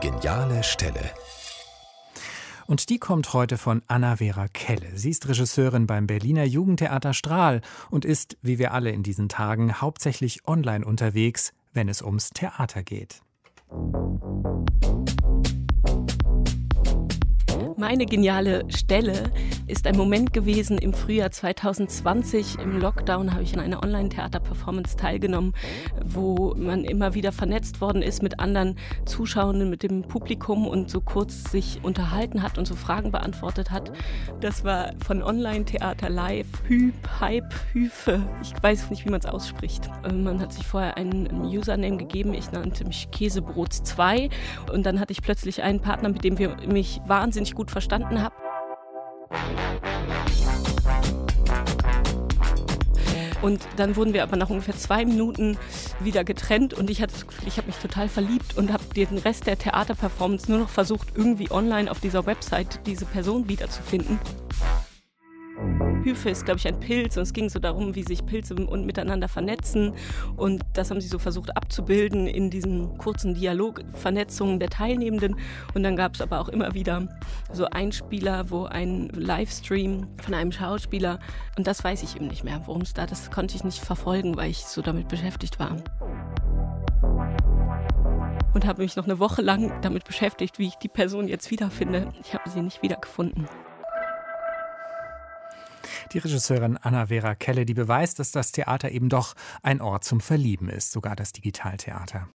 geniale Stelle. Und die kommt heute von Anna-Vera Kelle. Sie ist Regisseurin beim Berliner Jugendtheater Strahl und ist, wie wir alle in diesen Tagen, hauptsächlich online unterwegs, wenn es ums Theater geht. Meine geniale Stelle ist ein Moment gewesen im Frühjahr 2020. Im Lockdown habe ich an einer Online-Theater-Performance teilgenommen, wo man immer wieder vernetzt worden ist mit anderen Zuschauenden, mit dem Publikum und so kurz sich unterhalten hat und so Fragen beantwortet hat. Das war von Online-Theater live. Hyp, Hype, Hüfe. Ich weiß nicht, wie man es ausspricht. Ähm, man hat sich vorher einen Username gegeben. Ich nannte mich Käsebrot 2 und dann hatte ich plötzlich einen Partner, mit dem wir mich wahnsinnig verstanden habe. Und dann wurden wir aber nach ungefähr zwei Minuten wieder getrennt und ich hatte das Gefühl, ich habe mich total verliebt und habe den Rest der Theaterperformance nur noch versucht, irgendwie online auf dieser Website diese Person wiederzufinden. Hyphe ist, glaube ich, ein Pilz und es ging so darum, wie sich Pilze und miteinander vernetzen und das haben sie so versucht abzubilden in diesen kurzen Dialogvernetzungen der Teilnehmenden und dann gab es aber auch immer wieder so Einspieler, wo ein Livestream von einem Schauspieler und das weiß ich eben nicht mehr, worum es da, das konnte ich nicht verfolgen, weil ich so damit beschäftigt war und habe mich noch eine Woche lang damit beschäftigt, wie ich die Person jetzt wiederfinde. Ich habe sie nicht wiedergefunden. Die Regisseurin Anna-Vera Kelle, die beweist, dass das Theater eben doch ein Ort zum Verlieben ist, sogar das Digitaltheater.